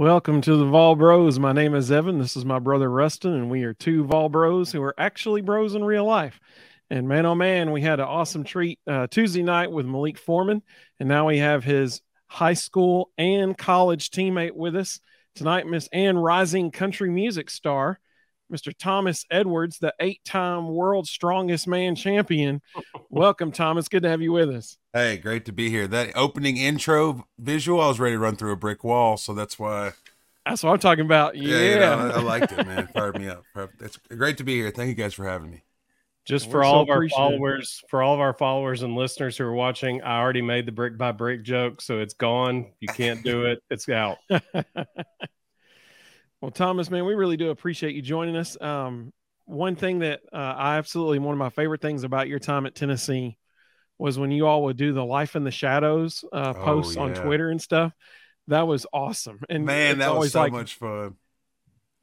Welcome to the Vol Bros. My name is Evan. This is my brother Rustin, and we are two Vol Bros who are actually bros in real life. And man, oh man, we had an awesome treat uh, Tuesday night with Malik Foreman, and now we have his high school and college teammate with us tonight, Miss Ann Rising country music star, Mr. Thomas Edwards, the eight-time world's strongest man champion. Welcome, Thomas. Good to have you with us. Hey, great to be here. That opening intro visual, I was ready to run through a brick wall, so that's why. That's what I'm talking about. Yeah, yeah you know, I, I, liked it, man. Fired me up. It's great to be here. Thank you guys for having me. Just for all so of our followers, for all of our followers and listeners who are watching, I already made the brick by brick joke, so it's gone. You can't do it. It's out. well, Thomas, man, we really do appreciate you joining us. Um, one thing that uh, I absolutely one of my favorite things about your time at Tennessee was when you all would do the life in the shadows uh, oh, posts yeah. on Twitter and stuff. That was awesome. And man, that was so like, much fun.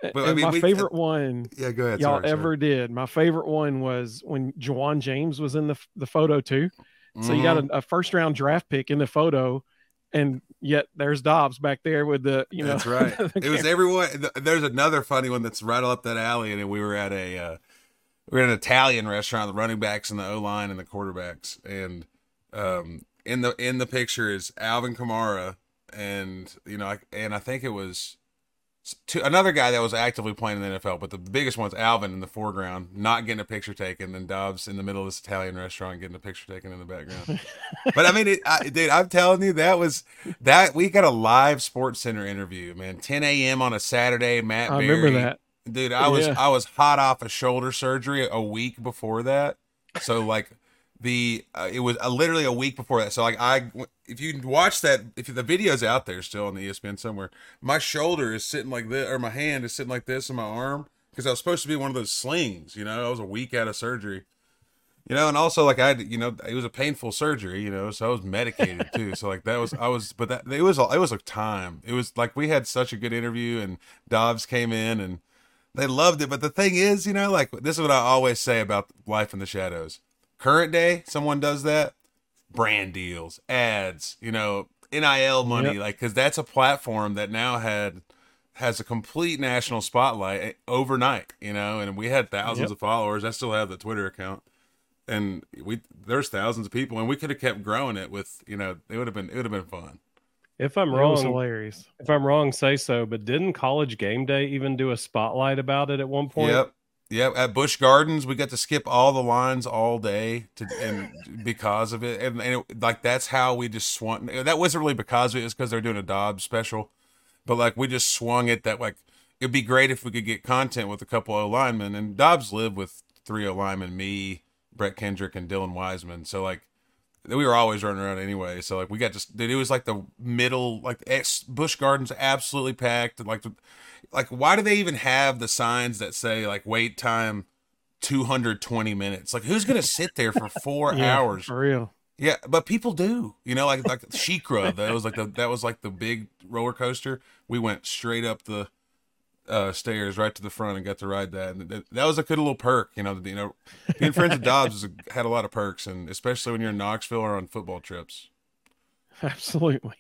But, I mean, my we, favorite one, yeah, go ahead. Y'all sorry, ever sorry. did? My favorite one was when Ja'Wuan James was in the the photo too. So mm-hmm. you got mm-hmm. a, a, first round draft pick in the photo, and yet there's Dobbs back there with the you know. That's right. it was everyone. There's another funny one that's right up that alley, and we were at a uh, we were at an Italian restaurant. The running backs and the O line and the quarterbacks, and um, in the in the picture is Alvin Kamara, and you know, and I think it was to another guy that was actively playing in the NFL, but the biggest one's Alvin in the foreground, not getting a picture taken, and Dobbs in the middle of this Italian restaurant getting a picture taken in the background. but I mean, it, I, dude, I'm telling you, that was that we got a live Sports Center interview, man, 10 a.m. on a Saturday. Matt, I Berry, remember that, dude. I was yeah. I was hot off a shoulder surgery a week before that, so like the uh, it was uh, literally a week before that. So like I, if you watch that, if the video's out there still on the ESPN somewhere, my shoulder is sitting like this, or my hand is sitting like this, in my arm because I was supposed to be one of those slings. You know, I was a week out of surgery. You know, and also like I, you know, it was a painful surgery. You know, so I was medicated too. so like that was I was, but that it was it was a time. It was like we had such a good interview, and Dobbs came in and they loved it. But the thing is, you know, like this is what I always say about life in the shadows Current day, someone does that, brand deals, ads, you know, NIL money, yep. like because that's a platform that now had has a complete national spotlight eh, overnight, you know, and we had thousands yep. of followers. I still have the Twitter account. And we there's thousands of people and we could have kept growing it with, you know, it would have been it would have been fun. If I'm wrong, hilarious. If I'm wrong, say so. But didn't College Game Day even do a spotlight about it at one point? Yep, yeah, at Busch Gardens, we got to skip all the lines all day to, and because of it, and, and it, like that's how we just swung. That wasn't really because of it; it's because they're doing a Dobbs special, but like we just swung it that like it'd be great if we could get content with a couple of linemen, and Dobbs lived with three O linemen, me, Brett Kendrick, and Dylan Wiesman. So like we were always running around anyway. So like we got just it was like the middle, like Busch Gardens absolutely packed, like like why do they even have the signs that say like wait time 220 minutes? Like who's gonna sit there for four yeah, hours? for real. Yeah but people do you know like like SheiKra, that was like the that was like the big roller coaster. We went straight up the uh, stairs right to the front and got to ride that. And that, that was a good little perk, you know. You know, being friends with Dobbs a, had a lot of perks, and especially when you're in Knoxville or on football trips. Absolutely.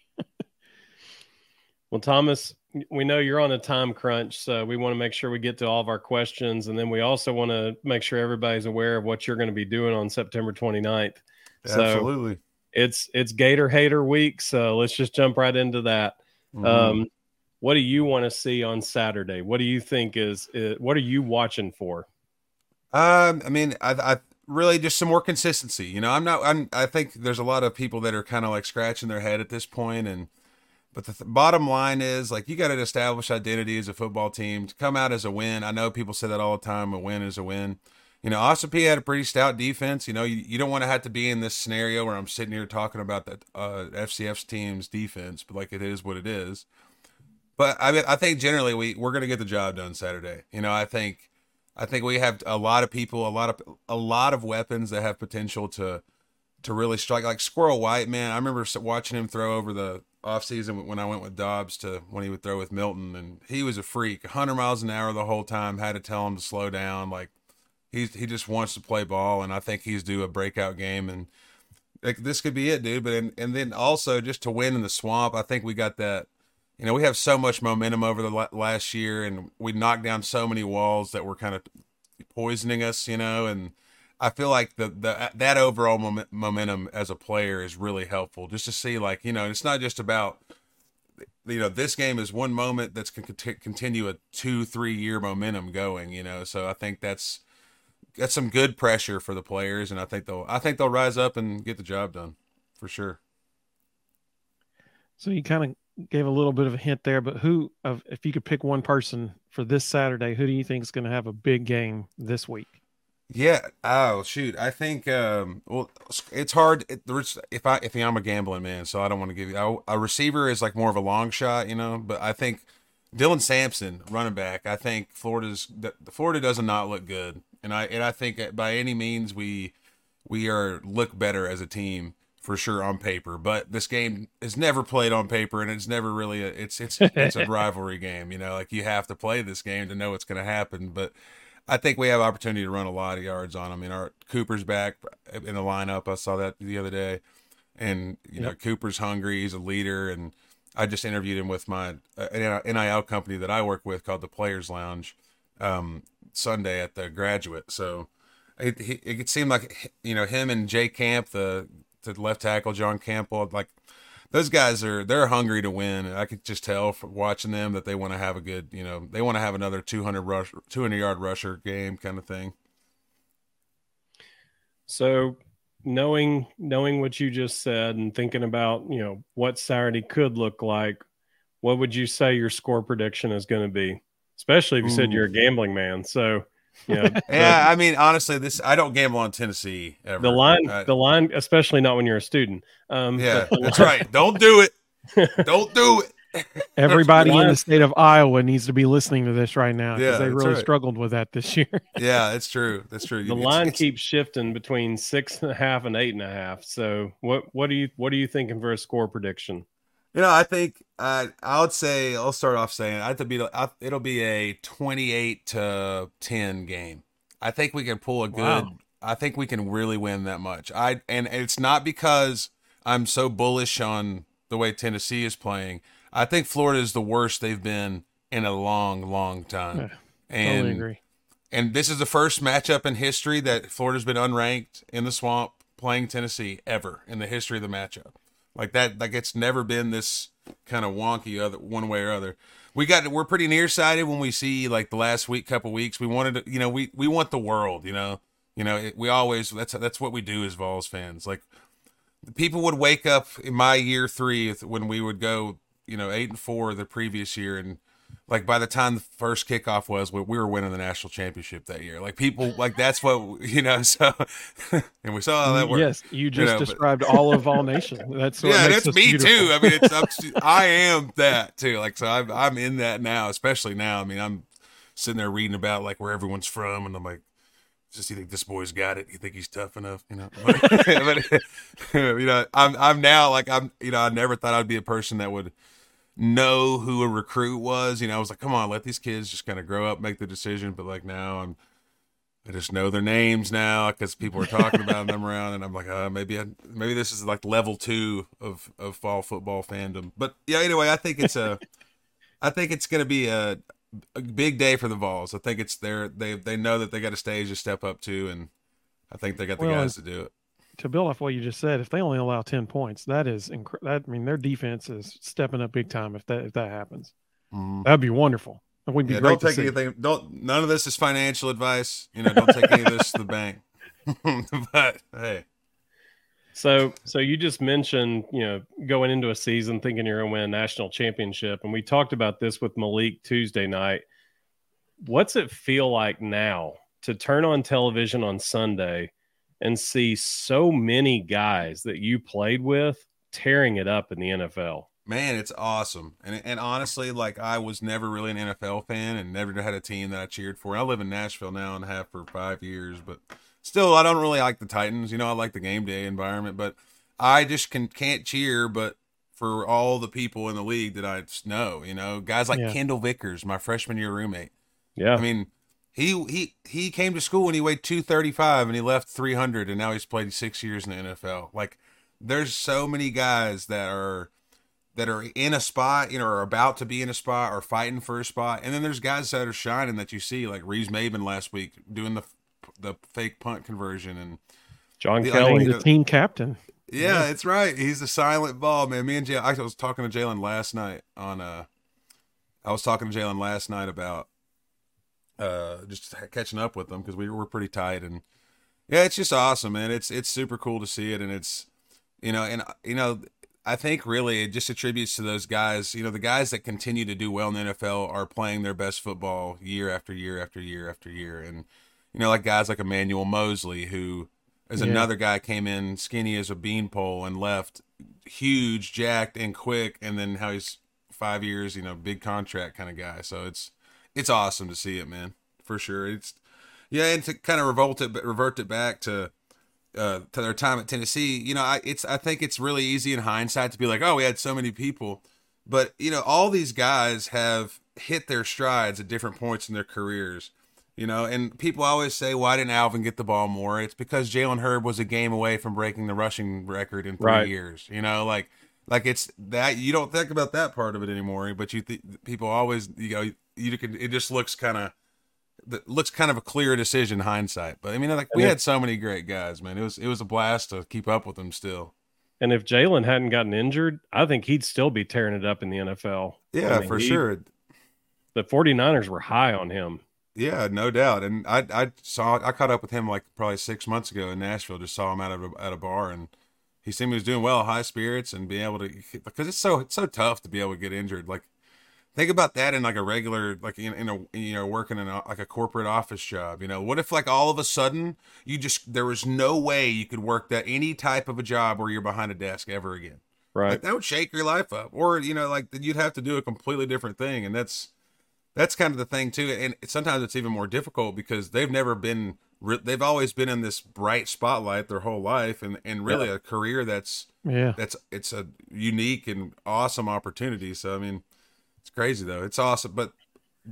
well, Thomas, we know you're on a time crunch, so we want to make sure we get to all of our questions. And then we also want to make sure everybody's aware of what you're going to be doing on September 29th. Absolutely. It's it's Gator Hater Week, so let's just jump right into that. Mm-hmm. Um, what do you want to see on Saturday? What do you think is, is what are you watching for? Um, I mean, I, I really just some more consistency. You know, I'm not. I'm. I think there's a lot of people that are kind of like scratching their head at this point, and but the th- bottom line is like you got to establish identity as a football team to come out as a win. I know people say that all the time. A win is a win. You know, Austin Peay had a pretty stout defense. You know, you, you don't want to have to be in this scenario where I'm sitting here talking about the uh, FCS's team's defense, but like it is what it is. But I mean, I think generally we we're gonna get the job done Saturday. You know, I think I think we have a lot of people, a lot of a lot of weapons that have potential to to really strike. Like Squirrel White, man, I remember watching him throw over the offseason when I went with Dobbs to when he would throw with Milton, and he was a freak, 100 miles an hour the whole time. Had to tell him to slow down. Like he's he just wants to play ball, and I think he's due a breakout game, and like this could be it, dude. But and and then also just to win in the swamp, I think we got that you know, we have so much momentum over the last year, and we knocked down so many walls that were kind of poisoning us, you know, and I feel like the the that overall momentum as a player is really helpful. Just to see, like, you know, it's not just about you know this game is one moment that's can continue a two three year momentum going you know so i think that's that's some good pressure for the players and i think they'll i think they'll rise up and get the job done for sure so you kind of gave a little bit of a hint there but who if you could pick one person for this saturday who do you think is going to have a big game this week yeah. Oh shoot. I think. Um. Well, it's hard. It, if I if I'm a gambling man, so I don't want to give you a, a receiver is like more of a long shot, you know. But I think Dylan Sampson, running back. I think Florida's the Florida does not look good, and I and I think by any means we we are look better as a team for sure on paper. But this game is never played on paper, and it's never really a, it's it's it's a rivalry game. You know, like you have to play this game to know what's going to happen, but. I think we have opportunity to run a lot of yards on them. I mean, our Cooper's back in the lineup. I saw that the other day, and you yep. know Cooper's hungry. He's a leader, and I just interviewed him with my uh, NIL company that I work with called the Players Lounge um, Sunday at the Graduate. So it, it, it seemed like you know him and Jay Camp, the the left tackle John Campbell, like those guys are they're hungry to win. I could just tell from watching them that they want to have a good, you know, they want to have another 200 rush 200 yard rusher game kind of thing. So, knowing knowing what you just said and thinking about, you know, what Saturday could look like, what would you say your score prediction is going to be? Especially if you Ooh. said you're a gambling man. So, yeah, yeah. I mean, honestly, this I don't gamble on Tennessee ever. The line, I, the line, especially not when you're a student. Um, yeah, that's right. Don't do it. Don't do it. Everybody in the state of Iowa needs to be listening to this right now because yeah, they really right. struggled with that this year. yeah, it's true. That's true. The line keeps shifting between six and a half and eight and a half. So, what what are you what are you thinking for a score prediction? You know, I think uh, I would say I'll start off saying I think it'll be a twenty-eight to ten game. I think we can pull a good. Wow. I think we can really win that much. I and it's not because I'm so bullish on the way Tennessee is playing. I think Florida is the worst they've been in a long, long time. Yeah, and totally agree. And this is the first matchup in history that Florida's been unranked in the swamp playing Tennessee ever in the history of the matchup. Like that, like it's never been this kind of wonky other one way or other. We got we're pretty nearsighted when we see like the last week, couple weeks. We wanted to, you know, we we want the world, you know, you know. It, we always that's that's what we do as Vols fans. Like people would wake up in my year three when we would go, you know, eight and four the previous year, and like by the time the first kickoff was, we, we were winning the national championship that year. Like people, like that's what you know. So, and we saw how that worked. Yes, you just you know, described but, all of Vol Nation. That's yeah, that's me beautiful. too. I mean, it's I'm, I am that too. Like so, I'm I'm in that now, especially now. I mean, I'm sitting there reading about like where everyone's from, and I'm like, just you think this boy's got it? You think he's tough enough? You know, but, you know, I'm I'm now like I'm you know I never thought I'd be a person that would know who a recruit was. You know, I was like, come on, let these kids just kind of grow up, make the decision. But like now, I'm I just know their names now because people are talking about them around, and I'm like, uh, maybe I, maybe this is like level two of of fall football fandom. But yeah, anyway, I think it's a, I think it's going to be a, a big day for the Vols. I think it's there. They they know that they got a stage to step up to, and I think they got the well, guys to do it to build off what you just said, if they only allow ten points, that is inc- that. I mean, their defense is stepping up big time. If that if that happens, mm-hmm. that'd be wonderful. That would be yeah, great. Don't take anything. Don't. None of this is financial advice. You know, don't take any of this to the bank. but hey. So, so you just mentioned, you know, going into a season thinking you're going to win a national championship, and we talked about this with Malik Tuesday night. What's it feel like now to turn on television on Sunday and see so many guys that you played with tearing it up in the NFL. Man, it's awesome. And and honestly, like I was never really an NFL fan and never had a team that I cheered for. I live in Nashville now and have for five years, but still I don't really like the Titans. You know, I like the game day environment, but I just can can't cheer but for all the people in the league that I know, you know, guys like yeah. Kendal Vickers, my freshman year roommate. Yeah. I mean, he he he came to school and he weighed 235 and he left 300 and now he's played 6 years in the NFL. Like there's so many guys that are that are in a spot, you know, are about to be in a spot or fighting for a spot, and then there's guys that are shining that you see, like Reeves-Maybin last week doing the the fake punt conversion and John The- Kelly. think the team captain. yeah, it's right. He's the silent ball, man. Me and Jay, I was talking to Jalen last night on uh I was talking to Jalen last night about uh just catching up with them because we were pretty tight and yeah, it's just awesome, man. It's it's super cool to see it and it's you know, and you know, I think really it just attributes to those guys, you know, the guys that continue to do well in the NFL are playing their best football year after year after year after year and you know, like guys like Emmanuel Moseley who as Yeah. another guy came in skinny as a beanpole and left huge, jacked, and quick, and then how he's five years, you know, big contract kind of guy. So it's it's awesome to see it, man, for sure. It's yeah, and to kind of revolt it, but revert it back to uh, to their time at Tennessee. You know, I it's I think it's really easy in hindsight to be like, oh, we had so many people, but you know, all these guys have hit their strides at different points in their careers. You know, and people always say, why didn't Alvin get the ball more? It's because Jalen Hurd was a game away from breaking the rushing record in three Right. years. You know, like like it's that you don't think about that part of it anymore, but you th- people always you know you can it just looks kind of looks kind of a clear decision hindsight. But I mean, like we had so many great guys, man. It was it was a blast to keep up with them still. And if Jalen hadn't gotten injured, I think he'd still be tearing it up in the NFL. Yeah, I mean, for he- sure. The 49ers were high on him. Yeah, no doubt. And I I saw I caught up with him like probably six months ago in Nashville. Just saw him out of a, at a bar, and he seemed he was doing well, high spirits, and being able to because it's so it's so tough to be able to get injured. Like think about that in like a regular like in, in a you know working in a, like a corporate office job. You know, what if like all of a sudden you just there was no way you could work that any type of a job where you're behind a desk ever again. Right. Like that would shake your life up, or you know, like you'd have to do a completely different thing, and that's that's kind of the thing too. And sometimes it's even more difficult because they've never been, they've always been in this bright spotlight their whole life, and and really a career that's Yeah. that's it's a unique and awesome opportunity. So I mean, it's crazy though. It's awesome, but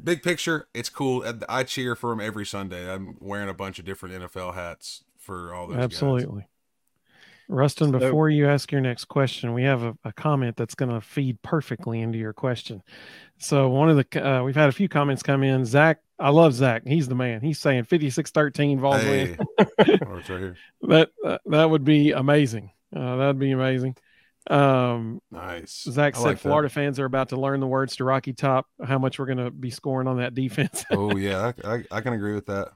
big picture, it's cool. I cheer for them every Sunday. I'm wearing a bunch of different NFL hats for all those. guys. Absolutely. Rustin, So- before you ask your next question, we have a, a comment that's going to feed perfectly into your question. So, one of the, uh, we've had a few comments come in. Zach, I love Zach. He's the man. He's saying 56 13 Vols win. Hey, oh, right here. That, uh, that would be amazing. Uh, that'd be amazing. Um, Nice. Zach I said like that. Florida fans are about to learn the words to Rocky Top, how much we're going to be scoring on that defense. Oh yeah, I, I, I can agree with that.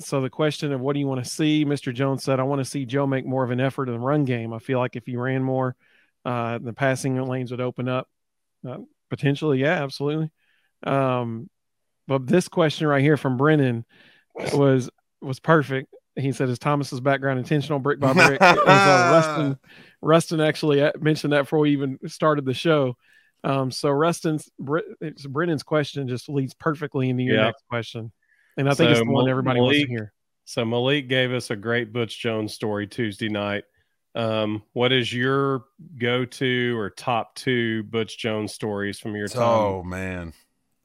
so the question of what do you want to see mr jones said i want to see joe make more of an effort in the run game i feel like if he ran more uh, the passing lanes would open up uh, potentially yeah absolutely um, but this question right here from brennan was was perfect he said is thomas's background intentional brick by brick rustin rustin actually uh, mentioned that before we even started the show um, so rustin's it's brennan's question just leads perfectly into your Yeah. next question and i think it's So, the one Mal- everybody wants to hear So Malik gave us a great Butch Jones story Tuesday night. Um, what is your go-to or top two Butch Jones stories from your time? Oh man.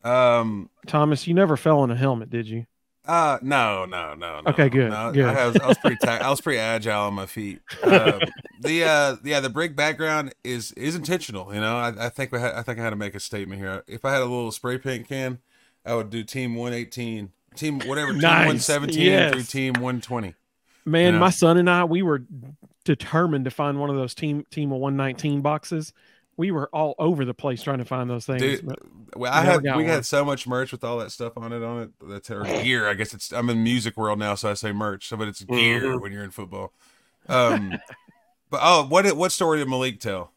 Um. Thomas, you never fell on a helmet, did you? Uh. No. No. No. no Okay, good, No, good. I was, I was pretty. ta- I was pretty agile on my feet. Um, the uh. Yeah. The brick background is is intentional. You know. I, I think we had, I think I had to make a statement here. If I had a little spray paint can, I would do team one eighteen, team whatever, team Nice, one seventeen yes. through team one twenty. Man, Yeah. my son and I, we were determined to find one of those team team of 119 boxes. We were all over the place trying to find those things. Dude, but Well, I had we one. had so much merch with all that stuff on it on it. That's our gear. I guess it's I'm in music world now, so I say merch. So, but it's gear Mhm. when you're in football. Um, but oh, what what story did Malik tell?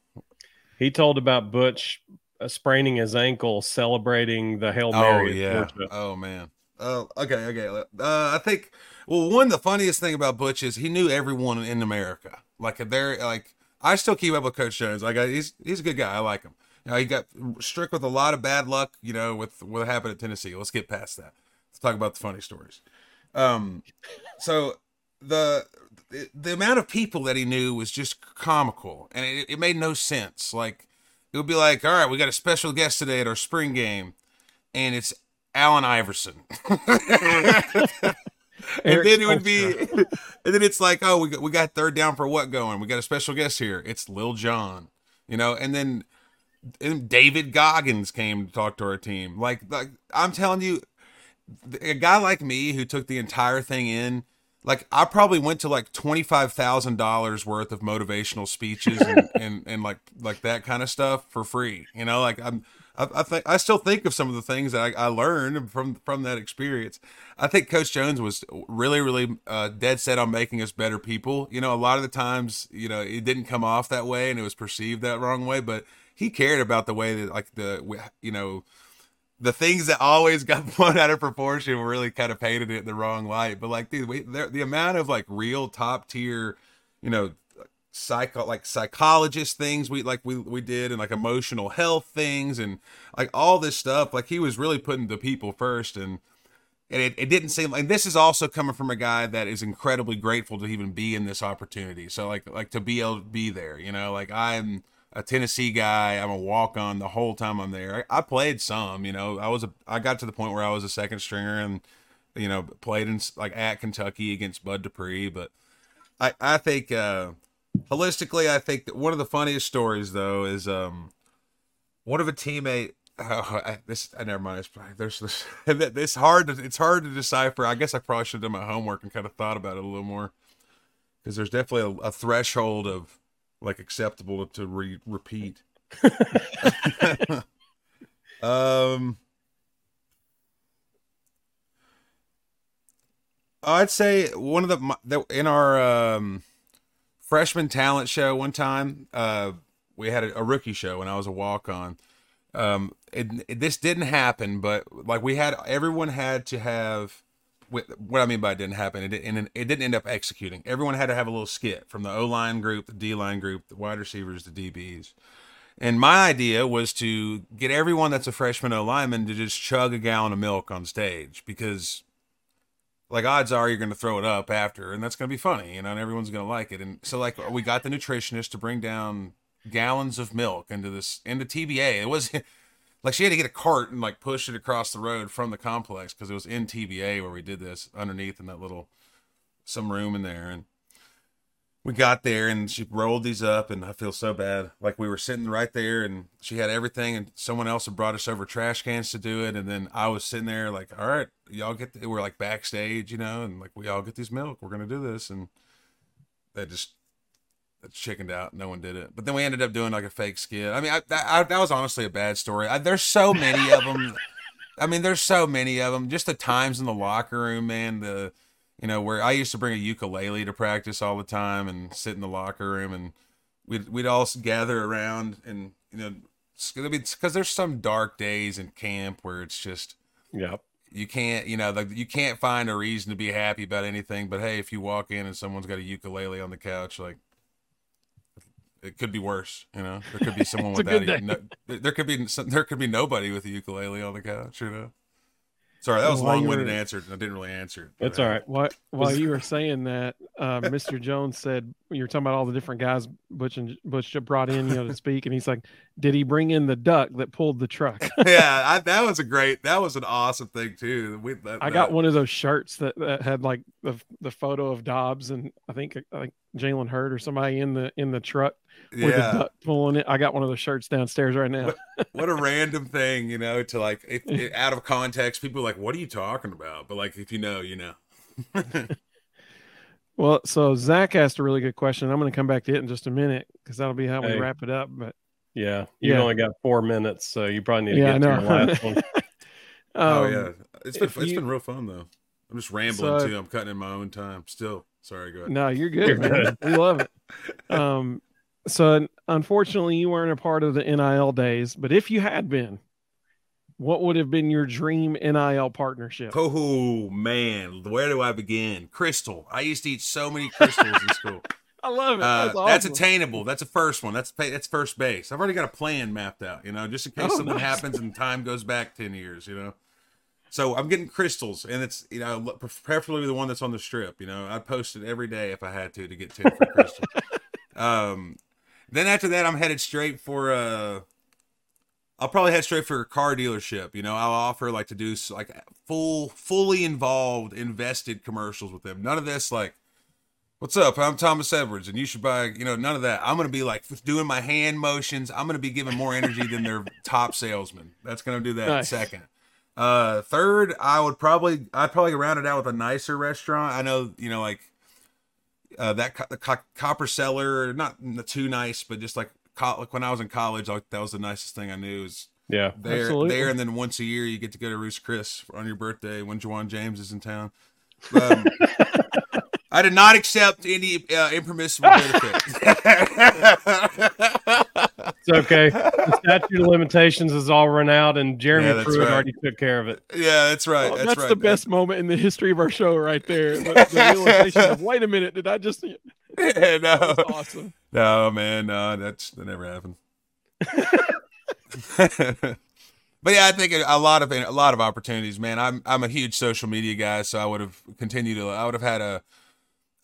He told about Butch uh, spraining his ankle celebrating the Hail Oh Mary. at yeah. Oh man. Oh okay okay. Uh, I think well one the funniest thing about Butch is he knew everyone in America. Like they're like I still keep up with Coach Jones. Like I, he's he's a good guy. I like him. You know, he got strict with a lot of bad luck. You know, with what happened at Tennessee. Let's get past that. Let's talk about the funny stories. Um, so the the, the amount of people that he knew was just comical, and it, it made no sense. Like it would be like, all right, we got a special guest today at our spring game, and it's Allen Iverson. and then it would be, and then it's like, oh, we got, we got third down for what going? We got a special guest here. It's Lil Jon, you know. And then and David Goggins came to talk to our team. Like, like I'm telling you, a guy like me who took the entire thing in, like I probably went to like twenty five thousand dollars worth of motivational speeches and, and and like like that kind of stuff for free. You know, like I'm. I, I think I still think of some of the things that I, I, learned from from that experience. I think Coach Jones was really, really uh, dead set on making us better people. You know, a lot of the times, you know, it didn't come off that way, and it was perceived that wrong way. But he cared about the way that, like the, you know, the things that always got blown out of proportion were really kind of painted it in the wrong light. But like, dude, we, the amount of like real top tier, you know, psycho like psychologist things we like we we did and like mm-hmm. emotional health things and like all this stuff like he was really putting the people first and and it, it didn't seem like this is also coming from a guy that is incredibly grateful to even be in this opportunity. So like like to be able to be there you know? Like i'm a tennessee guy i'm a walk on the whole time i'm there I, I played some you know i was a i got to the point where i was a second stringer and you know played in like at kentucky against bud dupree but i i think uh holistically, I think that one of the funniest stories though is um one of a teammate. Oh, I, this I never mind. There's this. It's hard to it's hard to decipher. I guess I probably should have done my homework and kind of thought about it a little more because there's definitely a, a, threshold of like acceptable to re- repeat. um, I'd say one of the, the in our um freshman talent show one time. Uh, we had a, a, rookie show when I was a walk on. Um, it, it, this didn't happen, but like we had, everyone had to have. What I mean by it didn't happen, it didn't, it didn't end up executing. Everyone had to have a little skit from the O line group, the D line group, the wide receivers, the DBs. And my idea was to get everyone that's a freshman O lineman to just chug a gallon of milk on stage because like odds are you're going to throw it up after and that's going to be funny you know and everyone's going to like it and so like we got the nutritionist to bring down gallons of milk into this into tba it was like she had to get a cart and like push it across the road from the complex because it was in tba where we did this underneath in that little some room in there and we got there and she rolled these up and I feel so bad. Like we were sitting right there and she had everything and someone else had brought us over trash cans to do it. And then I was sitting there like, all right, y'all get, the, we're like backstage, you know, and like we all get these milk. We're to do this. And they just, that chickened out. No one did it. But then we ended up doing like a fake skit. I mean, I, that, I, that was honestly a bad story. I, there's so many of them. I mean, there's so many of them. Just the times in the locker room, man, the, you know, where I used to bring a ukulele to practice all the time and sit in the locker room and we'd we'd all gather around and you know because there's some dark days in camp where it's just yeah you can't you know like you can't find a reason to be happy about anything but hey if you walk in and someone's got a ukulele on the couch like it could be worse you know there could be someone with that. no, there could be there could be nobody with a ukulele on the couch you know Sorry, that was a long-winded were... answer. I didn't really answer it. That's all right. While, while you were saying that, uh, Mr. Jones said you were talking about all the different guys Butch and Butch brought in, you know, to speak, and he's like, "Did he bring in the duck that pulled the truck?" yeah, I, that was a great, that was an awesome thing too. We, that, I got one of those shirts that, that had like the the photo of Dobbs and I think I think Jalen Hurd or somebody in the in the truck yeah. with the duck pulling it. I got one of those shirts downstairs right now. what, what, a random thing, you know, to like if, if, out of context, people are like, "What are you talking about?" But like, if you know, you know. well, so Zach asked a really good question. I'm going to come back to it in just a minute because that'll be how hey. we wrap it up. But yeah, you yeah. only got four minutes, so you probably need to yeah, get to your last one. oh um, yeah, it's been it's you, been real fun though. I'm just rambling so, too. I'm cutting in my own time still. Sorry, go ahead. No, you're good. You're good. we love it. Um, so unfortunately, you weren't a part of the NIL days, but if you had been, what would have been your dream NIL partnership? Oh man, where do I begin? Krystal. I used to eat so many Krystals in school. I love it. Uh, that's, awesome. that's, attainable. That's the first one. That's that's first base. I've already got a plan mapped out. You know, just in case oh, something nice. happens and time goes back ten years. You know. So I'm getting Krystals, and it's you know preferably the one that's on the strip. You know, I'd post it every day if I had to to get ten for Krystals. um, then after that, I'm headed straight for uh I'll probably head straight for a car dealership. You know, I'll offer like to do like full, fully involved, invested commercials with them. None of this like What's up? I'm Thomas Edwards, and you should buy, you know, none of that. I'm going to be like doing my hand motions. I'm going to be giving more energy than their top salesman. That's going to do that Nice. second. Uh, third, I would probably, I'd probably round it out with a nicer restaurant. I know, you know, like uh, that co- the co- Copper Cellar, not too nice, but just like, co- like when I was in college, like that was the nicest thing I knew. Is Yeah. there, Absolutely. there, and then once a year you get to go to Ruth's Chris on your birthday when Ja'Wuan James is in town. Um, I did not accept any uh, impermissible benefits. It's okay. the statute of limitations is all run out, and Jeremy Yeah, that's Pruitt right. already took care of it. yeah, that's right. Oh, that's, that's right. the best moment in the history of our show, right there. The, the realization of, wait a minute, did I just? Yeah, no, That's awesome. no, man, no, that's that never happened. but yeah, I think a lot of a lot of opportunities, man. I'm I'm a huge social media guy, so I would have continued to. I would have had a,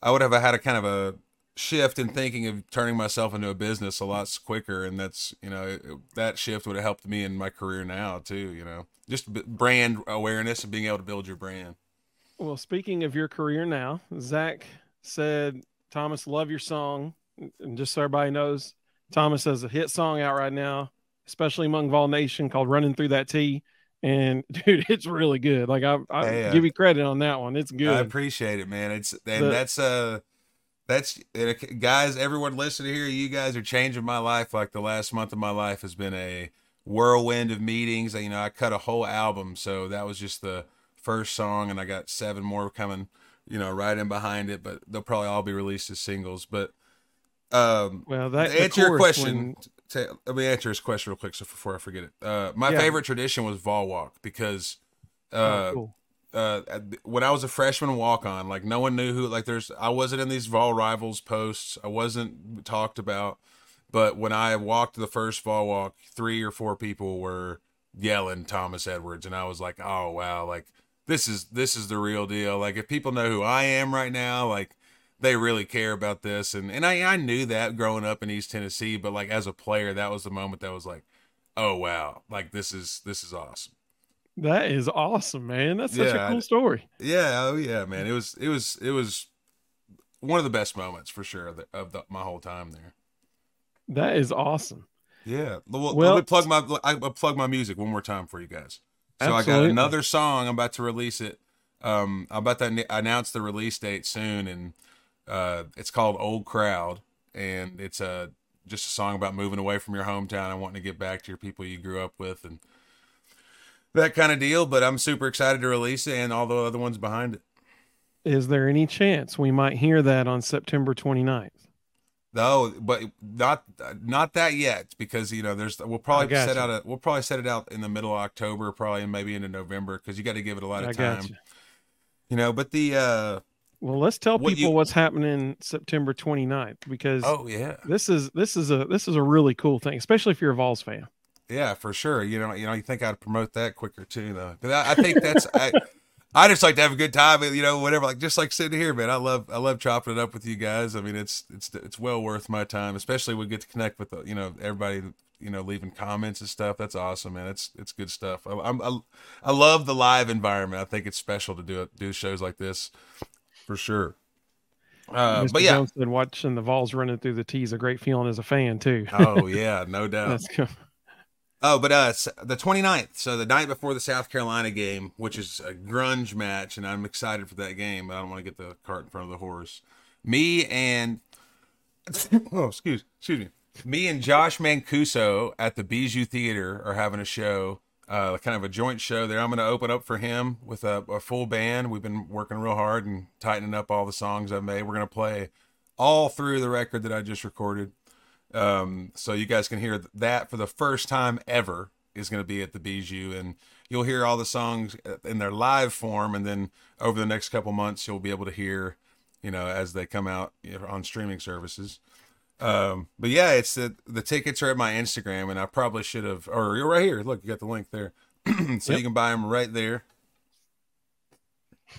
I would have had a kind of a shift in thinking of turning myself into a business a lot quicker, and that's you know it, that shift would have helped me in my career now too. You know, just b- brand awareness and being able to build your brand. Well, speaking of your career now, Zach said, Thomas, love your song. And just so everybody knows, Thomas has a hit song out right now, especially among Vol Nation called Running Through That T. And dude, it's really good. Like I, I Yeah. give you credit on that one. It's good I appreciate it, man. It's and The- that's uh that's guys. Everyone listening here, you guys are changing my life. Like the last month of my life has been a whirlwind of meetings. You know, I cut a whole album, so that was just the first song, and I got seven more coming. You know, right in behind it, but they'll probably all be released as singles. But um, well, that answer your question, when- let me answer his question real quick, so before I forget it. Uh, my Yeah. favorite tradition was Vol Walk because. oh, Uh, cool. Uh when I was a freshman walk on, like no one knew who like there's I wasn't in these Vol rivals posts. I wasn't talked about. But when I walked the first Vol walk, three or four people were yelling Thomas Edwards and I was like, "Oh wow, like this is this is the real deal. Like if people know who I am right now, like they really care about this." And and I I knew that growing up in East Tennessee, but like as a player, that was the moment that was like, "Oh wow, like this is this is awesome." That is awesome, man. That's such Yeah, a cool story. Yeah, oh yeah, man. It was it was it was one of the best moments for sure of, the, of the, my whole time there. That is awesome. Yeah. Well, Well- let me plug my I plug my music one more time for you guys. So I got another song. I'm about to release it. Um, I'm about to an- announce the release date soon, and uh, it's called Old Crowd, and it's a just a song about moving away from your hometown and wanting to get back to your people you grew up with, and that kind of deal. But I'm super excited to release it, and all the other ones behind it. Is there any chance we might hear that on September 29th? No, but not not that yet because you know there's we'll probably set gotcha. out a we'll probably set it out in the middle of October, probably maybe into November because you got to give it a lot of I time. you. You know, but the uh Well, let's tell What people you- what's happening September 29th because oh yeah this is this is a this is a really cool thing, especially if you're a Vols fan. Yeah for sure. You know you know you think I'd promote that quicker too though. But I, I think that's I. I just like to have a good time, you know, whatever. Like just like sitting here, man. I love I love chopping it up with you guys. I mean, it's it's it's well worth my time, especially we get to connect with the, you know everybody, you know, leaving comments and stuff. That's awesome, man. It's it's good stuff. I, I'm I, I love the live environment. I think it's special to do it do shows like this, for sure. Uh, Mr. but yeah, Jones said watching the Vols running through the T is a great feeling as a fan too. oh yeah, no doubt. That's cool. Oh, but uh, the 29th, so the night before the South Carolina game, which is a grunge match, and I'm excited for that game, but I don't want to get the cart in front of the horse. Me and oh, excuse excuse me, me and Josh Mancuso at the Bijou Theater are having a show, uh, kind of a joint show there. I'm going to open up for him with a, a full band. We've been working real hard and tightening up all the songs I've made. We're going to play all through the record that I just recorded. Um, so you guys can hear that for the first time ever is going to be at the Bijou, and you'll hear all the songs in their live form, and then over the next couple months you'll be able to hear, you know, as they come out on streaming services. Um, but yeah, it's the the tickets are at my Instagram, and I probably should have, or you're right here. Look, you got the link there, so Yep. you can buy them right there.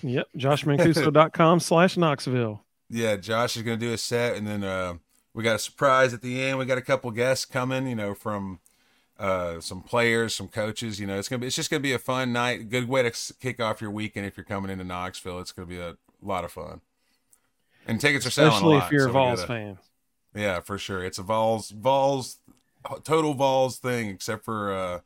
Yep. JoshMancuso.com slash Knoxville. yeah, Josh is going to do a set, and then uh, we got a surprise at the end. We got a couple guests coming, you know, from uh, some players, some coaches. You know, it's gonna be it's just gonna be a fun night. Good way to kick off your weekend if you're coming into Knoxville. It's gonna be a lot of fun. And tickets are selling especially lot, if you're so a Vols gotta- fan. Yeah, for sure. It's a Vols Vols total Vols thing, except for uh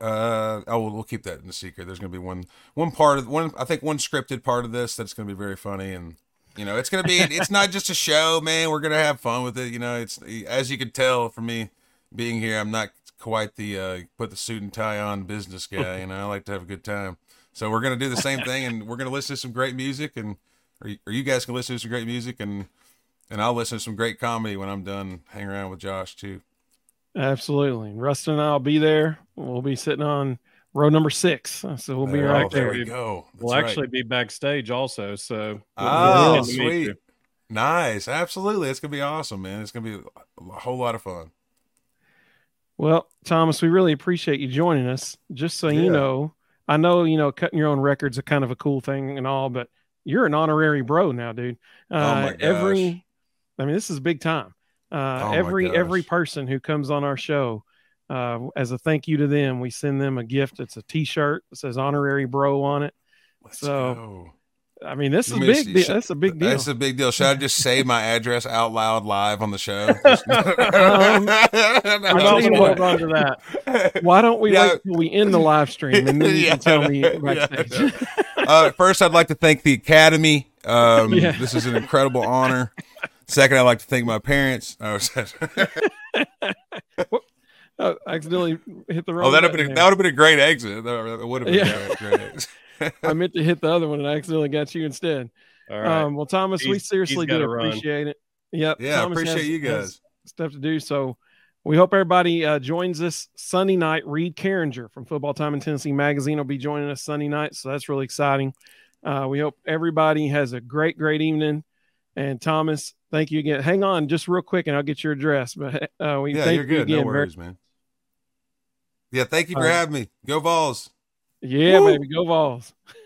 uh oh we'll, we'll keep that in the secret. There's gonna be one one part of one I think one scripted part of this that's gonna be very funny and you know it's gonna be it's not just a show, man. We're gonna have fun with it. You know, it's as you can tell from me being here, I'm not quite the uh put the suit and tie on business guy, you know, I like to have a good time. So we're gonna do the same thing and we're gonna listen to some great music and or you, or you guys can listen to some great music and and I'll listen to some great comedy when I'm done hanging around with Josh too. Absolutely. Rustin and I'll be there. We'll be sitting on row number six. So we'll be Oh, right there there. we go. That's We'll right. actually be backstage also. So Oh, we'll to meet sweet. Nice. Absolutely. It's gonna be awesome, man. It's gonna be a whole lot of fun. Well, Thomas, we really appreciate you joining us. Just so Yeah. you know, I know, you know, cutting your own records are kind of a cool thing and all, but you're an honorary bro now, dude. Uh, Oh my gosh. Every, I mean, this is big time. Uh, Oh every every person who comes on our show, uh, as a thank you to them, we send them a gift. It's a T-shirt that says "honorary bro" on it. Let's So, go. I mean, this is Let me big. deal. Should- That's a big deal. That's a big deal. Should I just say my address out loud live on the show? Um, I'm tell also you hold on to that. Why don't we Yeah. wait till we end the live stream and then you Yeah. can tell me Yeah. backstage? uh, first, I'd like to thank the Academy. Um, Yeah. This is an incredible honor. Second, I'd like to thank my parents. Oh, oh, I accidentally hit the wrong. oh that would have been there. that would have been a great exit. That would have been Yeah. a great exit. I meant to hit the other one and I accidentally got you instead. All right. Um, well, Thomas, we seriously he's do run. appreciate it. Yep. Yeah, I Thomas appreciate has- you guys. Stuff to do. So we hope everybody uh, joins us Sunday night. Reed Carringer from Football Time in Tennessee Magazine will be joining us Sunday night. So that's really exciting. Uh, we hope everybody has a great, great evening. And Thomas, thank you again. Hang on just real quick and I'll get your address. But uh, we Yeah, thank you're you good. again. No worries, man. Yeah, thank you for having me. Go Vols. Yeah, Woo! baby. Go Vols.